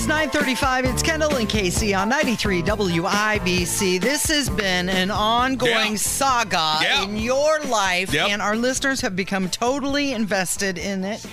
Is 9:35. It's Kendall and Casey on 93 WIBC. This has been an ongoing Yeah. saga Yeah. in your life Yep. and our listeners have become totally invested in it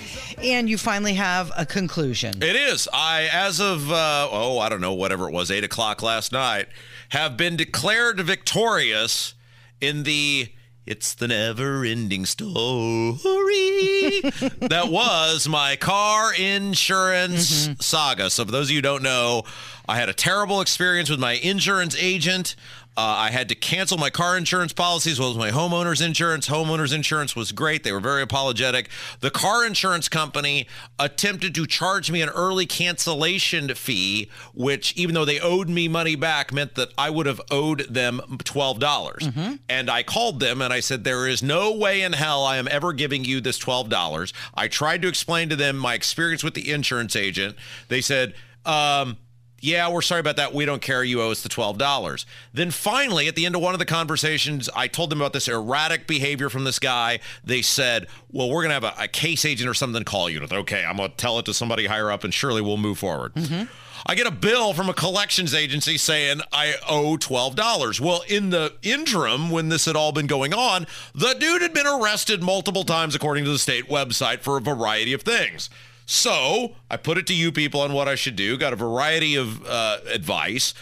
and you finally have a conclusion. It is. I, as of, uh, oh, I don't know, whatever it was, 8 o'clock last night, have been declared victorious in the It's the Never Ending Story that was my car insurance mm-hmm. saga. So, for those of you who don't know, I had a terrible experience with my insurance agent. Uh, I had to cancel my car insurance policy as well as my homeowner's insurance. Homeowner's insurance was great. They were very apologetic. The car insurance company attempted to charge me an early cancellation fee, which, even though they owed me money back, meant that I would have owed them $12. dollars And I called them and I said, There is no way in hell I am ever giving you this $12. I tried to explain to them my experience with the insurance agent. They said, um, yeah, we're sorry about that. We don't care. You owe us the $12. Then finally, at the end of one of the conversations, I told them about this erratic behavior from this guy. They said, well, we're going to have a, a case agent or something call you. Okay, I'm going to tell it to somebody higher up and surely we'll move forward. Mm-hmm. I get a bill from a collections agency saying I owe $12. Well, in the interim, when this had all been going on, the dude had been arrested multiple times, according to the state website, for a variety of things. So I put it to you people on what I should do. Got a variety of uh, advice.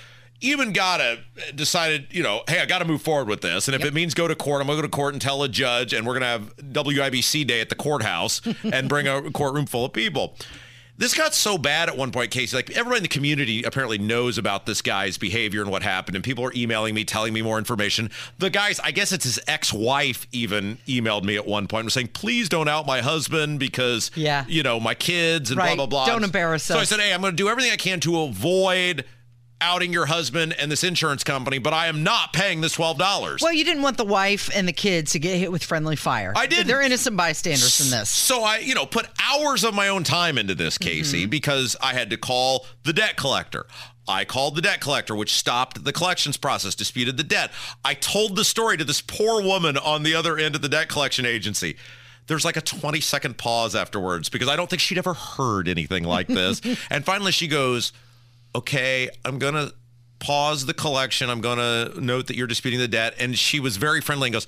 Even got a decided, you know, hey, I got to move forward with this. And if it means go to court, I'm going to go to court and tell a judge, and we're going to have WIBC day at the courthouse and bring a courtroom full of people. This got so bad at one point, Casey. Like everybody in the community apparently knows about this guy's behavior and what happened, and people are emailing me, telling me more information. The guys, I guess it's his ex-wife, even emailed me at one point, was saying, "Please don't out my husband because, Yeah. you know, my kids and Right. blah blah blah." Don't embarrass us. so I said, "Hey, I'm going to do everything I can to avoid." Outing your husband and this insurance company, but I am not paying this twelve dollars. Well, you didn't want the wife and the kids to get hit with friendly fire. I didn't. They're innocent bystanders in this. So I, you know, put hours of my own time into this, Casey, Mm-hmm. because I had to call the debt collector. I called the debt collector, which stopped the collections process, disputed the debt. I told the story to this poor woman on the other end of the debt collection agency. There's like a 20 second pause afterwards because I don't think she'd ever heard anything like this. and finally she goes, okay, I'm going to pause the collection. I'm going to note that you're disputing the debt. And she was very friendly and goes,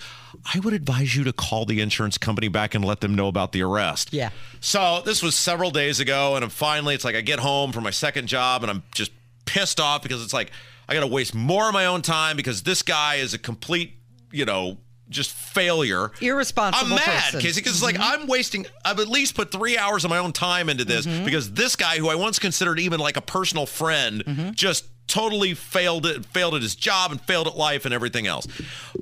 I would advise you to call the insurance company back and let them know about the arrest. Yeah. So this was several days ago. And I'm finally, it's like I get home from my second job and I'm just pissed off because it's like I got to waste more of my own time because this guy is a complete, you know, just failure. Irresponsible I'm mad, person. Casey, because it's like mm-hmm. I'm wasting. I've at least put three hours of my own time into this mm-hmm. because this guy, who I once considered even like a personal friend, mm-hmm. just totally failed it, failed at his job and failed at life and everything else.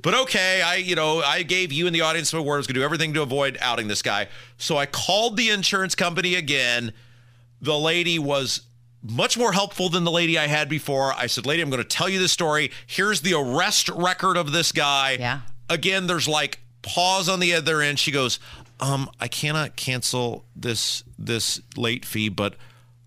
But okay, I you know I gave you and the audience my word I was going to do everything to avoid outing this guy. So I called the insurance company again. The lady was much more helpful than the lady I had before. I said, "Lady, I'm going to tell you this story. Here's the arrest record of this guy." Yeah. Again, there's like pause on the other end. She goes, "Um, I cannot cancel this this late fee, but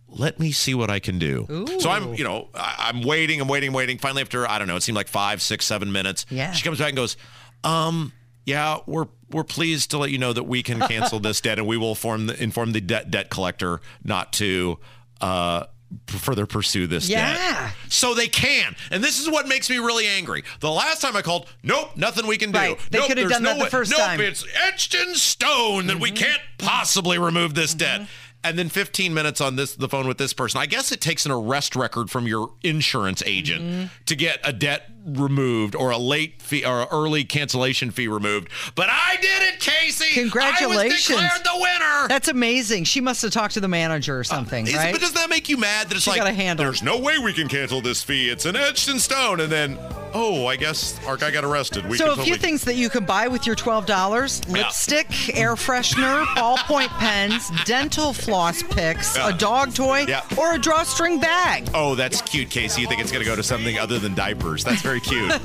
let me see what I can do." So I'm, you know, I, I'm waiting, I'm waiting, waiting. Finally, after I don't know, it seemed like five, six, seven minutes. Yeah. She comes back and goes, "Um, yeah, we're we're pleased to let you know that we can cancel this debt, and we will inform the, inform the debt debt collector not to uh further pursue this Yeah. debt. So they can, and this is what makes me really angry. The last time I called, nope, nothing we can do. Right. They Nope, could have done no that the way- first nope, time. It's etched in stone that we mm-hmm. can't possibly remove this debt. Mm-hmm. And then 15 minutes on this the phone with this person. I guess it takes an arrest record from your insurance agent mm-hmm. to get a debt removed or a late fee or early cancellation fee removed. But I did it, Casey. Congratulations. I was declared the winner. That's amazing. She must have talked to the manager or something, uh, Is- right? But does that make you mad that it's She like got a handle. there's no way we can cancel this fee? It's an etched in stone, and then Oh, I guess our guy got arrested. We So a few things that you can buy with your twelve dollars: Yeah. lipstick, air freshener, ballpoint pens, dental floss picks, Yeah. a dog toy, Yeah. or a drawstring bag. Oh, that's cute, Casey. You think it's going to go to something other than diapers? That's very cute.